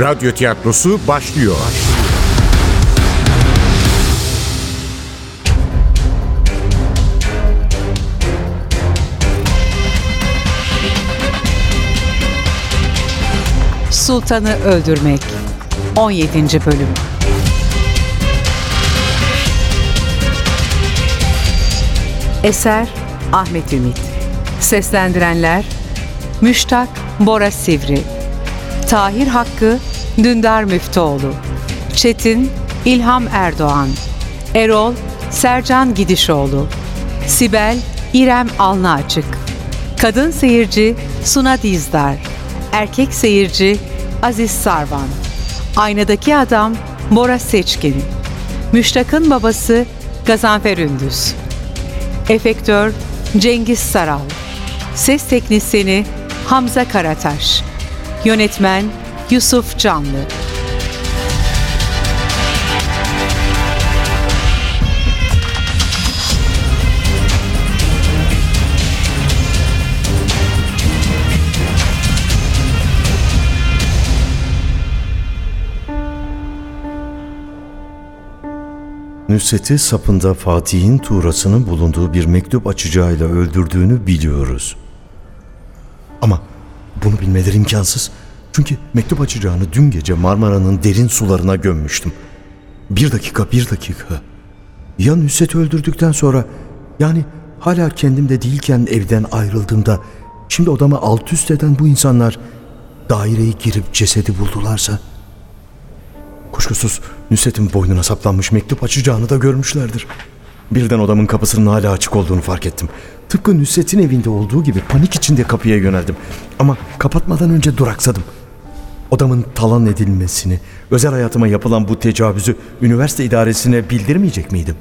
Radyo tiyatrosu başlıyor. Sultanı Öldürmek 17. Bölüm Eser Ahmet Ümit Seslendirenler Müştak Bora Sivri Tahir Hakkı Dündar Müftüoğlu. Çetin İlham Erdoğan. Erol Sercan Gidişoğlu. Sibel İrem Alnı Açık Kadın seyirci Suna Dizdar. Erkek seyirci Aziz Sarvan. Aynadaki adam Bora Seçkin. Müştak'ın babası Gazanfer Ündüz. Efektör Cengiz Saral. Ses teknisyeni Hamza Karataş Yönetmen Yusuf Canlı Nusret'i sapında Fatih'in tuğrasının bulunduğu bir mektup açacağıyla öldürdüğünü biliyoruz. Ama bunu bilmeleri imkansız. Çünkü mektup açacağını dün gece Marmara'nın derin sularına gömmüştüm. Bir dakika, bir dakika. Ya Nusret'i öldürdükten sonra yani hala kendimde değilken evden ayrıldığımda şimdi odamı alt üst eden bu insanlar daireye girip cesedi buldularsa... Kuşkusuz Nusret'in boynuna saplanmış mektup açacağını da görmüşlerdir. Birden odamın kapısının hala açık olduğunu fark ettim. Tıpkı Nusret'in evinde olduğu gibi panik içinde kapıya yöneldim. Ama kapatmadan önce duraksadım. Odamın talan edilmesini, özel hayatıma yapılan bu tecavüzü üniversite idaresine bildirmeyecek miydim?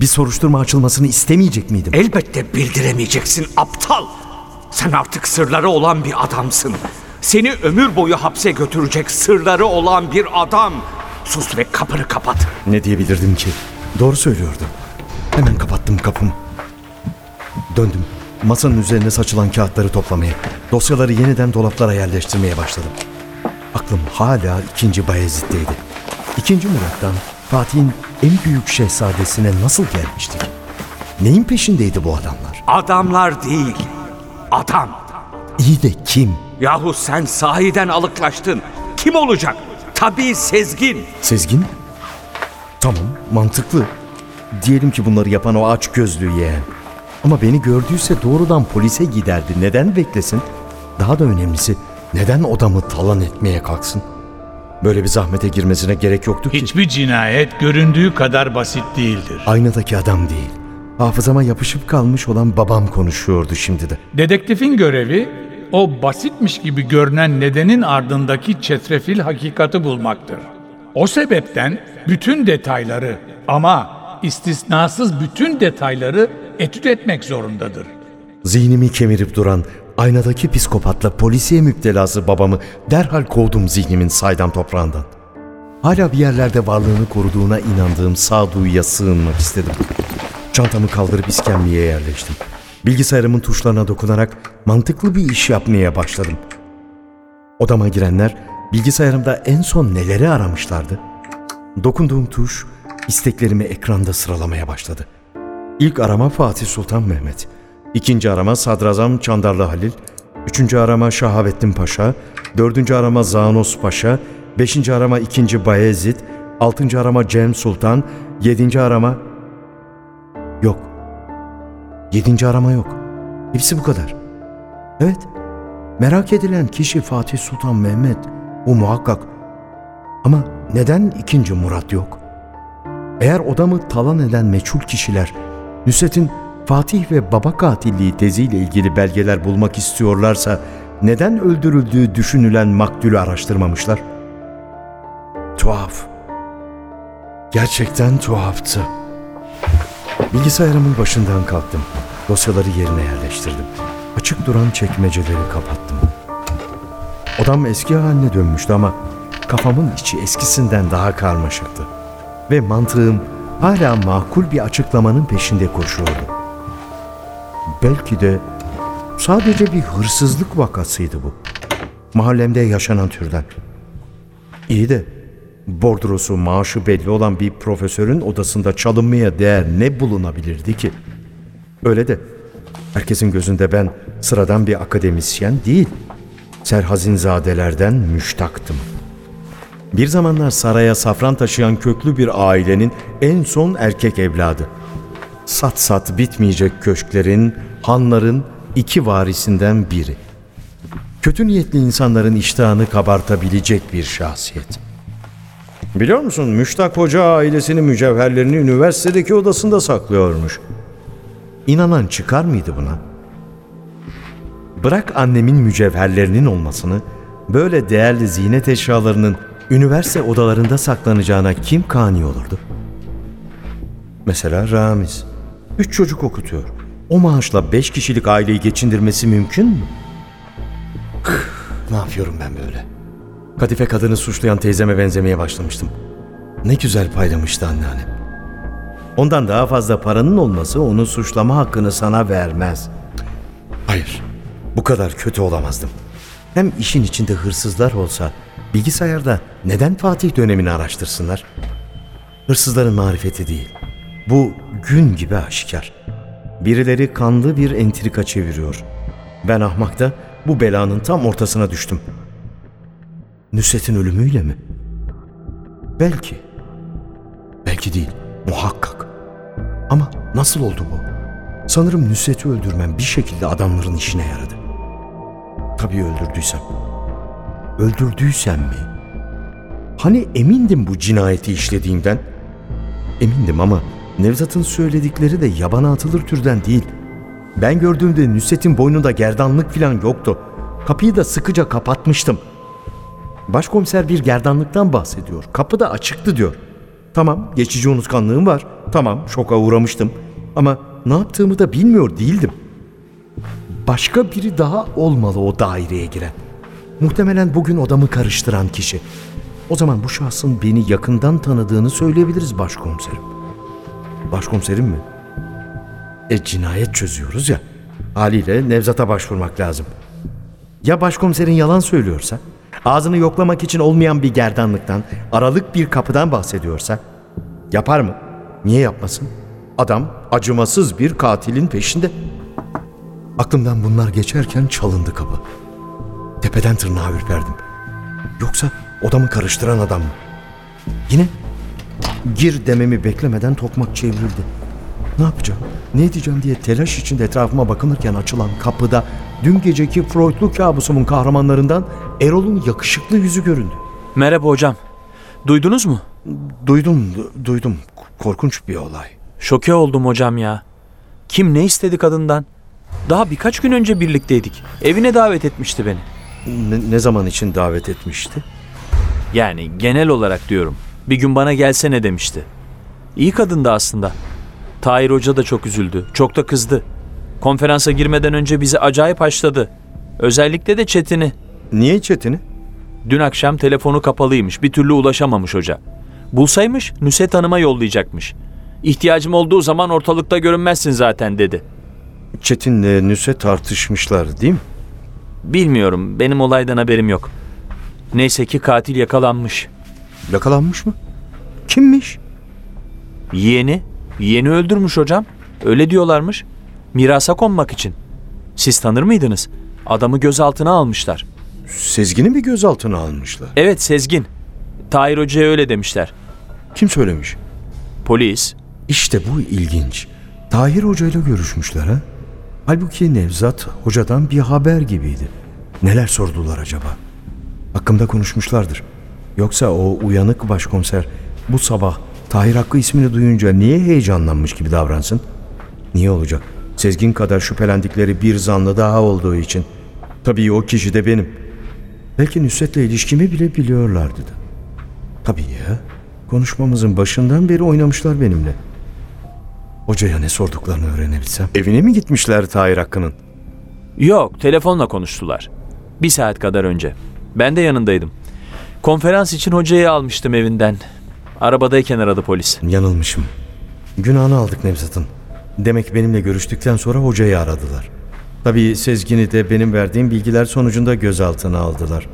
Bir soruşturma açılmasını istemeyecek miydim? Elbette bildiremeyeceksin aptal. Sen artık sırları olan bir adamsın. Seni ömür boyu hapse götürecek sırları olan bir adam. Sus ve kapını kapat. Ne diyebilirdim ki? Doğru söylüyordu. Hemen kapattım kapımı. Döndüm. Masanın üzerine saçılan kağıtları toplamaya, dosyaları yeniden dolaplara yerleştirmeye başladım. Aklım hala ikinci Bayezid'deydi. İkinci Murat'tan Fatih'in en büyük şehzadesine nasıl gelmiştik? Neyin peşindeydi bu adamlar? Adamlar değil. Adam. İyi de kim? Yahu sen sahiden alıklaştın. Kim olacak? Tabii Sezgin. Sezgin? Tamam, mantıklı. Diyelim ki bunları yapan o aç gözlü yeğen. Ama beni gördüyse doğrudan polise giderdi. Neden beklesin? Daha da önemlisi neden odamı talan etmeye kalksın? Böyle bir zahmete girmesine gerek yoktu ki. Hiçbir cinayet göründüğü kadar basit değildir. Aynadaki adam değil. Hafızama yapışıp kalmış olan babam konuşuyordu şimdi de. Dedektifin görevi o basitmiş gibi görünen nedenin ardındaki çetrefil hakikati bulmaktır. O sebepten bütün detayları ama istisnasız bütün detayları etüt etmek zorundadır. Zihnimi kemirip duran aynadaki psikopatla polisiye müptelası babamı derhal kovdum zihnimin saydam toprağından. Hala bir yerlerde varlığını koruduğuna inandığım sağduyuya sığınmak istedim. Çantamı kaldırıp iskemleye yerleştim. Bilgisayarımın tuşlarına dokunarak mantıklı bir iş yapmaya başladım. Odama girenler bilgisayarımda en son neleri aramışlardı? Dokunduğum tuş isteklerimi ekranda sıralamaya başladı. İlk arama Fatih Sultan Mehmet. İkinci arama Sadrazam Çandarlı Halil. Üçüncü arama Şahabettin Paşa. Dördüncü arama Zanos Paşa. Beşinci arama ikinci Bayezid. Altıncı arama Cem Sultan. Yedinci arama... Yok. Yedinci arama yok. Hepsi bu kadar. Evet. Merak edilen kişi Fatih Sultan Mehmet. Bu muhakkak. Ama neden ikinci Murat yok? Eğer odamı talan eden meçhul kişiler Nusret'in Fatih ve baba katilliği teziyle ilgili belgeler bulmak istiyorlarsa neden öldürüldüğü düşünülen maktulü araştırmamışlar? Tuhaf. Gerçekten tuhaftı. Bilgisayarımın başından kalktım. Dosyaları yerine yerleştirdim. Açık duran çekmeceleri kapattım. Odam eski haline dönmüştü ama kafamın içi eskisinden daha karmaşıktı. Ve mantığım hala makul bir açıklamanın peşinde koşuyordu. Belki de sadece bir hırsızlık vakasıydı bu. Mahallemde yaşanan türden. İyi de bordrosu maaşı belli olan bir profesörün odasında çalınmaya değer ne bulunabilirdi ki? Öyle de herkesin gözünde ben sıradan bir akademisyen değil, serhazinzadelerden müştaktım. Bir zamanlar saraya safran taşıyan köklü bir ailenin en son erkek evladı. Sat sat bitmeyecek köşklerin, hanların iki varisinden biri. Kötü niyetli insanların iştahını kabartabilecek bir şahsiyet. Biliyor musun Müştak Hoca ailesinin mücevherlerini üniversitedeki odasında saklıyormuş. İnanan çıkar mıydı buna? Bırak annemin mücevherlerinin olmasını, böyle değerli ziynet eşyalarının üniversite odalarında saklanacağına kim kani olurdu? Mesela Ramiz. Üç çocuk okutuyor. O maaşla beş kişilik aileyi geçindirmesi mümkün mü? ne yapıyorum ben böyle? Kadife kadını suçlayan teyzeme benzemeye başlamıştım. Ne güzel paylamıştı anneannem. Ondan daha fazla paranın olması onu suçlama hakkını sana vermez. Hayır, bu kadar kötü olamazdım. Hem işin içinde hırsızlar olsa bilgisayarda neden Fatih dönemini araştırsınlar? Hırsızların marifeti değil. Bu gün gibi aşikar. Birileri kanlı bir entrika çeviriyor. Ben ahmakta bu belanın tam ortasına düştüm. Nusret'in ölümüyle mi? Belki. Belki değil. Muhakkak. Ama nasıl oldu bu? Sanırım Nusret'i öldürmem bir şekilde adamların işine yaradı. Tabii öldürdüysem. Öldürdüysem mi? Hani emindim bu cinayeti işlediğimden? Emindim ama Nevzat'ın söyledikleri de yabana atılır türden değil. Ben gördüğümde Nusret'in boynunda gerdanlık falan yoktu. Kapıyı da sıkıca kapatmıştım. Başkomiser bir gerdanlıktan bahsediyor. Kapı da açıktı diyor. Tamam geçici unutkanlığım var. Tamam şoka uğramıştım. Ama ne yaptığımı da bilmiyor değildim. Başka biri daha olmalı o daireye giren. Muhtemelen bugün odamı karıştıran kişi. O zaman bu şahsın beni yakından tanıdığını söyleyebiliriz başkomiserim. Başkomiserim mi? E cinayet çözüyoruz ya. Haliyle Nevzat'a başvurmak lazım. Ya başkomiserin yalan söylüyorsa? Ağzını yoklamak için olmayan bir gerdanlıktan, aralık bir kapıdan bahsediyorsa? Yapar mı? Niye yapmasın? Adam acımasız bir katilin peşinde. Aklımdan bunlar geçerken çalındı kapı. Tepeden tırnağa ürperdim. Yoksa odamı karıştıran adam mı? Yine gir dememi beklemeden tokmak çevrildi. Ne yapacağım, ne edeceğim diye telaş içinde etrafıma bakınırken açılan kapıda dün geceki Freudlu kabusumun kahramanlarından Erol'un yakışıklı yüzü göründü. Merhaba hocam. Duydunuz mu? Duydum, du- duydum. Korkunç bir olay. Şoke oldum hocam ya. Kim ne istedi kadından? Daha birkaç gün önce birlikteydik. Evine davet etmişti beni. Ne, ne zaman için davet etmişti? Yani genel olarak diyorum. Bir gün bana gelsene demişti. İyi kadındı aslında. Tahir Hoca da çok üzüldü. Çok da kızdı. Konferansa girmeden önce bizi acayip haşladı. Özellikle de Çetin'i. Niye Çetin'i? Dün akşam telefonu kapalıymış. Bir türlü ulaşamamış hoca. Bulsaymış Nusret Hanım'a yollayacakmış. İhtiyacım olduğu zaman ortalıkta görünmezsin zaten dedi. Çetin'le Nusret tartışmışlar değil mi? Bilmiyorum. Benim olaydan haberim yok. Neyse ki katil yakalanmış. Yakalanmış mı? Kimmiş? Yeğeni, yeğeni öldürmüş hocam. Öyle diyorlarmış. Mirasa konmak için. Siz tanır mıydınız? Adamı gözaltına almışlar. Sezgin'i mi gözaltına almışlar? Evet Sezgin. Tahir Hoca'ya öyle demişler. Kim söylemiş? Polis. İşte bu ilginç. Tahir Hoca ile görüşmüşler ha? Halbuki Nevzat hocadan bir haber gibiydi. Neler sordular acaba? Hakkımda konuşmuşlardır. Yoksa o uyanık başkomiser bu sabah Tahir Hakkı ismini duyunca niye heyecanlanmış gibi davransın? Niye olacak? Sezgin kadar şüphelendikleri bir zanlı daha olduğu için. Tabii o kişi de benim. Belki Nusret'le ilişkimi bile biliyorlardı da. Tabii ya. Konuşmamızın başından beri oynamışlar benimle. Hocaya ne sorduklarını öğrenebilsem. Evine mi gitmişler Tahir Hakkı'nın? Yok, telefonla konuştular. Bir saat kadar önce. Ben de yanındaydım. Konferans için hocayı almıştım evinden. Arabadayken aradı polis. Yanılmışım. Günahını aldık Nevzat'ın. Demek benimle görüştükten sonra hocayı aradılar. Tabii Sezgin'i de benim verdiğim bilgiler sonucunda gözaltına aldılar.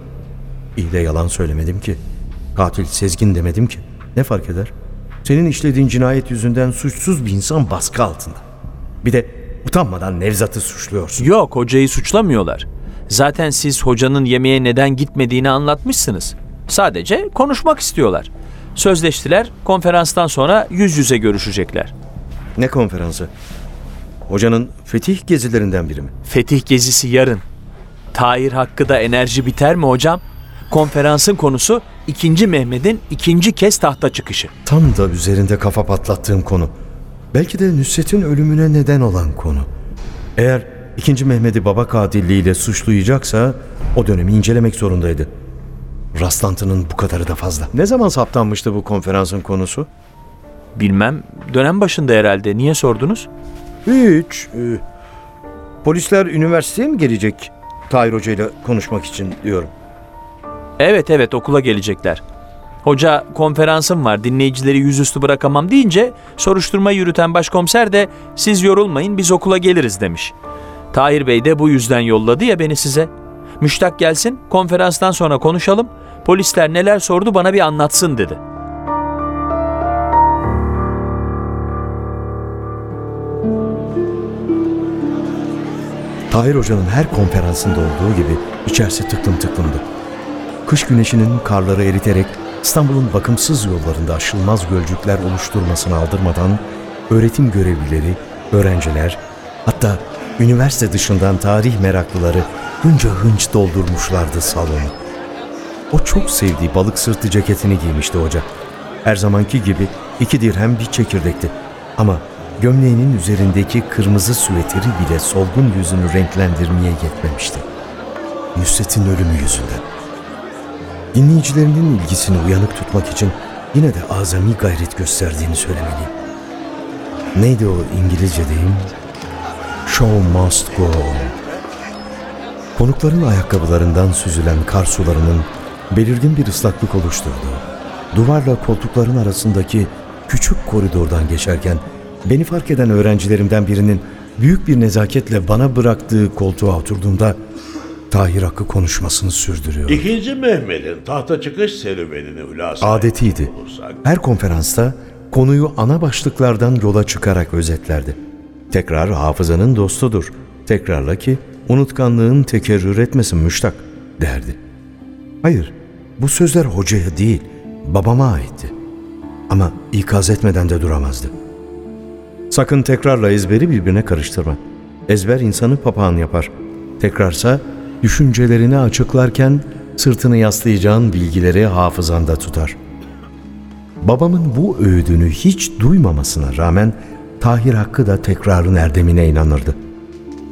İyi de yalan söylemedim ki. Katil Sezgin demedim ki. Ne fark eder? Senin işlediğin cinayet yüzünden suçsuz bir insan baskı altında. Bir de utanmadan Nevzat'ı suçluyorsun. Yok hocayı suçlamıyorlar. Zaten siz hocanın yemeğe neden gitmediğini anlatmışsınız. Sadece konuşmak istiyorlar. Sözleştiler, konferanstan sonra yüz yüze görüşecekler. Ne konferansı? Hocanın fetih gezilerinden biri mi? Fetih gezisi yarın. Tahir hakkı da enerji biter mi hocam? Konferansın konusu 2. Mehmet'in ikinci kez tahta çıkışı. Tam da üzerinde kafa patlattığım konu. Belki de Nusret'in ölümüne neden olan konu. Eğer ikinci Mehmet'i baba katilliğiyle suçlayacaksa o dönemi incelemek zorundaydı. Rastlantının bu kadarı da fazla. Ne zaman saptanmıştı bu konferansın konusu? Bilmem, dönem başında herhalde. Niye sordunuz? Hiç. Ee, polisler üniversiteye mi gelecek Tahir Hoca ile konuşmak için diyorum. Evet evet okula gelecekler. Hoca konferansım var dinleyicileri yüzüstü bırakamam deyince soruşturma yürüten başkomiser de siz yorulmayın biz okula geliriz demiş. Tahir Bey de bu yüzden yolladı ya beni size. Müştak gelsin konferanstan sonra konuşalım. Polisler neler sordu bana bir anlatsın dedi. Tahir Hoca'nın her konferansında olduğu gibi içerisi tıklım tıklımdı. Kış güneşinin karları eriterek İstanbul'un bakımsız yollarında aşılmaz gölcükler oluşturmasını aldırmadan öğretim görevlileri, öğrenciler, hatta üniversite dışından tarih meraklıları hınca hınç doldurmuşlardı salonu. O çok sevdiği balık sırtı ceketini giymişti hoca. Her zamanki gibi iki dirhem bir çekirdekti. Ama gömleğinin üzerindeki kırmızı süveteri bile solgun yüzünü renklendirmeye yetmemişti. Nusret'in ölümü yüzünden. Dinleyicilerinin ilgisini uyanık tutmak için yine de azami gayret gösterdiğini söylemeliyim. Neydi o İngilizce deyim? Show must go on. Konukların ayakkabılarından süzülen kar sularının belirgin bir ıslaklık oluşturduğu, duvarla koltukların arasındaki küçük koridordan geçerken beni fark eden öğrencilerimden birinin büyük bir nezaketle bana bıraktığı koltuğa oturduğumda Tahir Hakkı konuşmasını sürdürüyor. İkinci Mehmet'in tahta çıkış serüvenini hülasa Adetiydi. olursak, Her konferansta konuyu ana başlıklardan yola çıkarak özetlerdi. Tekrar hafızanın dostudur. Tekrarla ki unutkanlığın tekerrür etmesin müştak derdi. Hayır, bu sözler hocaya değil, babama aitti. Ama ikaz etmeden de duramazdı. Sakın tekrarla ezberi birbirine karıştırma. Ezber insanı papağan yapar. Tekrarsa düşüncelerini açıklarken sırtını yaslayacağın bilgileri hafızanda tutar. Babamın bu öğüdünü hiç duymamasına rağmen Tahir Hakkı da tekrarın erdemine inanırdı.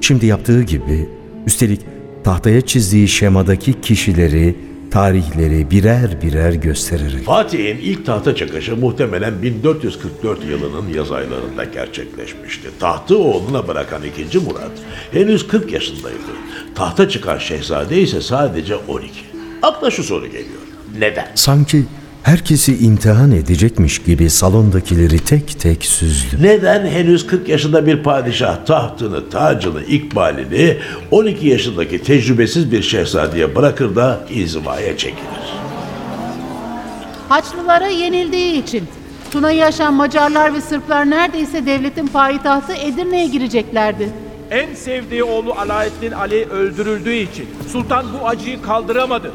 Şimdi yaptığı gibi üstelik tahtaya çizdiği şemadaki kişileri, tarihleri birer birer göstererek. Fatih'in ilk tahta çıkışı muhtemelen 1444 yılının yaz aylarında gerçekleşmişti. Tahtı oğluna bırakan 2. Murat henüz 40 yaşındaydı. Tahta çıkan şehzade ise sadece 12. Akla şu soru geliyor. Neden? Sanki herkesi imtihan edecekmiş gibi salondakileri tek tek süzdü. Neden henüz 40 yaşında bir padişah tahtını, tacını, ikbalini 12 yaşındaki tecrübesiz bir şehzadeye bırakır da inzivaya çekilir? Haçlılara yenildiği için. Tuna'yı yaşayan Macarlar ve Sırplar neredeyse devletin payitahtı Edirne'ye gireceklerdi. En sevdiği oğlu Alaeddin Ali öldürüldüğü için sultan bu acıyı kaldıramadı.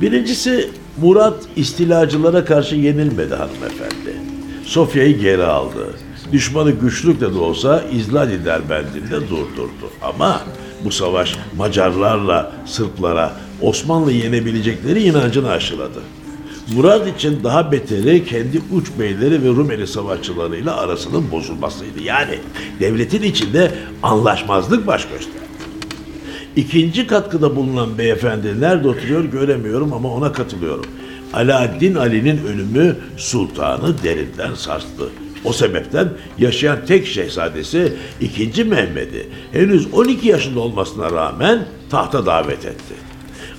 Birincisi Murat istilacılara karşı yenilmedi hanımefendi. Sofya'yı geri aldı. Düşmanı güçlükle de olsa İzladi derbendinde durdurdu. Ama bu savaş Macarlarla Sırplara Osmanlı yenebilecekleri inancını aşıladı. Murat için daha beteri kendi uç beyleri ve Rumeli savaşçılarıyla arasının bozulmasıydı. Yani devletin içinde anlaşmazlık baş gösterdi. İkinci katkıda bulunan beyefendi nerede oturuyor göremiyorum ama ona katılıyorum. Alaaddin Ali'nin ölümü sultanı derinden sarstı. O sebepten yaşayan tek şehzadesi 2. Mehmet'i henüz 12 yaşında olmasına rağmen tahta davet etti.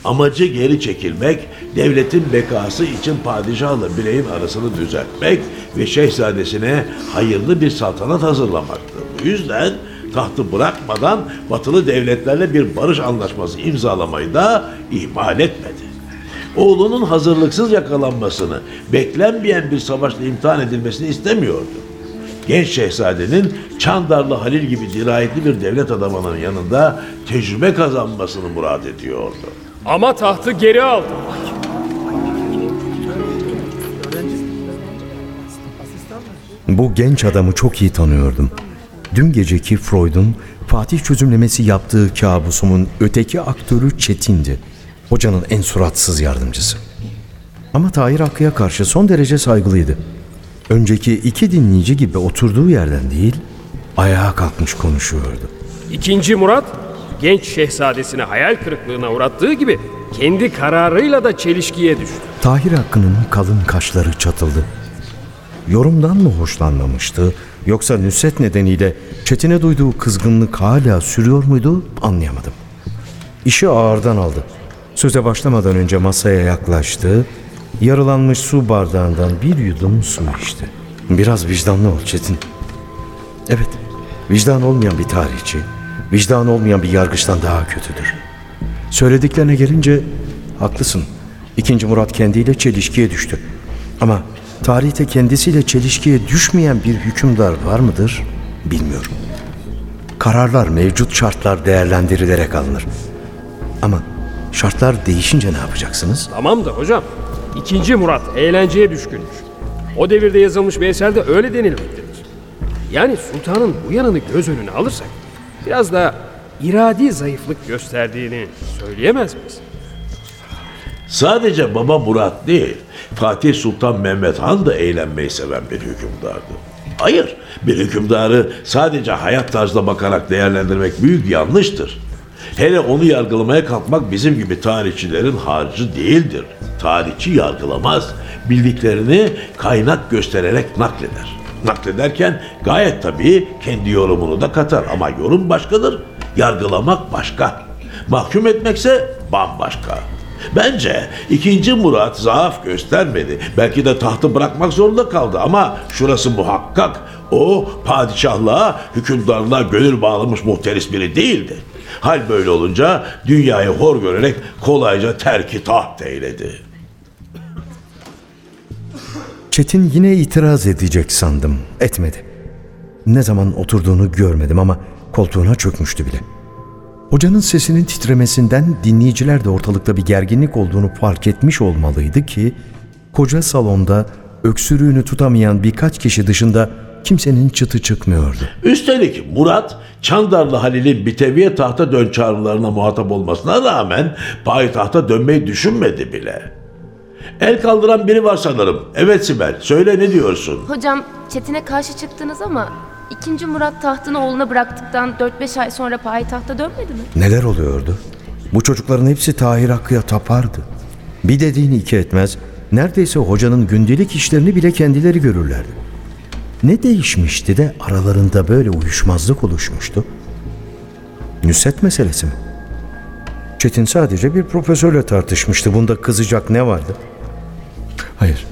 Amacı geri çekilmek, devletin bekası için padişahla bireyin arasını düzeltmek ve şehzadesine hayırlı bir saltanat hazırlamaktı. Bu yüzden tahtı bırakmadan batılı devletlerle bir barış anlaşması imzalamayı da ihmal etmedi. Oğlunun hazırlıksız yakalanmasını, beklenmeyen bir savaşla imtihan edilmesini istemiyordu. Genç şehzadenin Çandarlı Halil gibi dirayetli bir devlet adamının yanında tecrübe kazanmasını murad ediyordu. Ama tahtı geri aldı. Bu genç adamı çok iyi tanıyordum. Dün geceki Freud'un Fatih çözümlemesi yaptığı kabusumun öteki aktörü Çetin'di. Hocanın en suratsız yardımcısı. Ama Tahir Hakkı'ya karşı son derece saygılıydı. Önceki iki dinleyici gibi oturduğu yerden değil, ayağa kalkmış konuşuyordu. İkinci Murat, genç şehzadesini hayal kırıklığına uğrattığı gibi kendi kararıyla da çelişkiye düştü. Tahir Hakkı'nın kalın kaşları çatıldı. Yorumdan mı hoşlanmamıştı yoksa Nusret nedeniyle Çetin'e duyduğu kızgınlık hala sürüyor muydu anlayamadım. İşi ağırdan aldı. Söze başlamadan önce masaya yaklaştı. Yarılanmış su bardağından bir yudum su içti. Biraz vicdanlı ol Çetin. Evet, vicdan olmayan bir tarihçi, vicdan olmayan bir yargıçtan daha kötüdür. Söylediklerine gelince haklısın. İkinci Murat kendiyle çelişkiye düştü. Ama tarihte kendisiyle çelişkiye düşmeyen bir hükümdar var mıdır bilmiyorum. Kararlar mevcut şartlar değerlendirilerek alınır. Ama şartlar değişince ne yapacaksınız? Tamam da hocam, ikinci Murat eğlenceye düşkünmüş. O devirde yazılmış bir eserde öyle denilmektedir. Yani sultanın bu yanını göz önüne alırsak biraz da iradi zayıflık gösterdiğini söyleyemez miyiz? Sadece baba Murat değil, Fatih Sultan Mehmet Han da eğlenmeyi seven bir hükümdardı. Hayır, bir hükümdarı sadece hayat tarzına bakarak değerlendirmek büyük yanlıştır. Hele onu yargılamaya kalkmak bizim gibi tarihçilerin harcı değildir. Tarihçi yargılamaz, bildiklerini kaynak göstererek nakleder. Naklederken gayet tabii kendi yorumunu da katar ama yorum başkadır, yargılamak başka. Mahkum etmekse bambaşka. Bence ikinci Murat zaaf göstermedi. Belki de tahtı bırakmak zorunda kaldı ama şurası muhakkak. O padişahlığa, hükümdarlığa gönül bağlamış muhteris biri değildi. Hal böyle olunca dünyayı hor görerek kolayca terki taht eyledi. Çetin yine itiraz edecek sandım. Etmedi. Ne zaman oturduğunu görmedim ama koltuğuna çökmüştü bile. Hocanın sesinin titremesinden dinleyiciler de ortalıkta bir gerginlik olduğunu fark etmiş olmalıydı ki koca salonda öksürüğünü tutamayan birkaç kişi dışında kimsenin çıtı çıkmıyordu. Üstelik Murat, Çandarlı Halil'in Biteviye tahta dön çağrılarına muhatap olmasına rağmen payitahta dönmeyi düşünmedi bile. El kaldıran biri var sanırım. Evet Sibel, söyle ne diyorsun? Hocam Çetin'e karşı çıktınız ama ikinci Murat tahtını oğluna bıraktıktan 4-5 ay sonra payitahta dönmedi mi? Neler oluyordu? Bu çocukların hepsi Tahir Hakkı'ya tapardı. Bir dediğini iki etmez, neredeyse hocanın gündelik işlerini bile kendileri görürlerdi. Ne değişmişti de aralarında böyle uyuşmazlık oluşmuştu? Nüset meselesi mi? Çetin sadece bir profesörle tartışmıştı. Bunda kızacak ne vardı? Hayır.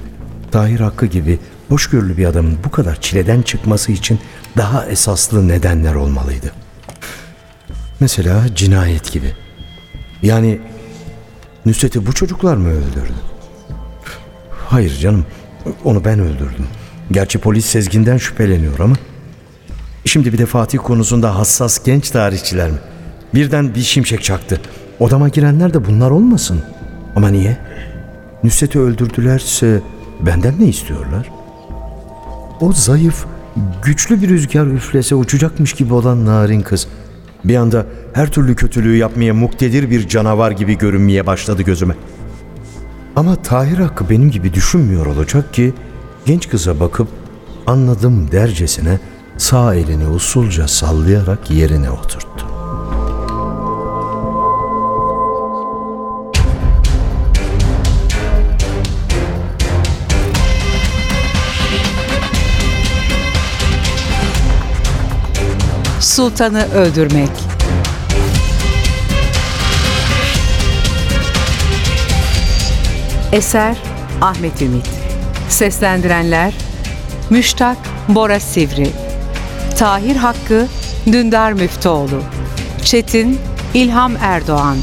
Tahir Hakkı gibi hoşgörülü bir adamın bu kadar çileden çıkması için daha esaslı nedenler olmalıydı. Mesela cinayet gibi. Yani Nusret'i bu çocuklar mı öldürdü? Hayır canım. Onu ben öldürdüm. Gerçi polis Sezgin'den şüpheleniyor ama. Şimdi bir de Fatih konusunda hassas genç tarihçiler mi? Birden bir şimşek çaktı. Odama girenler de bunlar olmasın. Ama niye? Nusret'i öldürdülerse benden ne istiyorlar? O zayıf, güçlü bir rüzgar üflese uçacakmış gibi olan narin kız. Bir anda her türlü kötülüğü yapmaya muktedir bir canavar gibi görünmeye başladı gözüme. Ama Tahir Hakkı benim gibi düşünmüyor olacak ki genç kıza bakıp anladım dercesine sağ elini usulca sallayarak yerine oturttu. Sultanı öldürmek. Eser Ahmet Ümit. Seslendirenler Müştak Bora Sivri. Tahir Hakkı Dündar Müftüoğlu. Çetin İlham Erdoğan.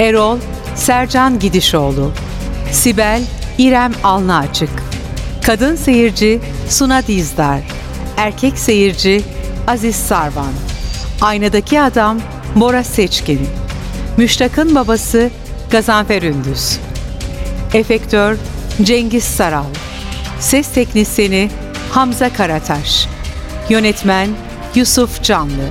Erol Sercan Gidişoğlu. Sibel İrem Alnı Açık Kadın seyirci Suna Dizdar Erkek seyirci Aziz Sarvan. Aynadaki adam Bora Seçkin. Müştak'ın babası Gazanfer Ündüz. Efektör Cengiz Saral. Ses teknisyeni Hamza Karataş. Yönetmen Yusuf Canlı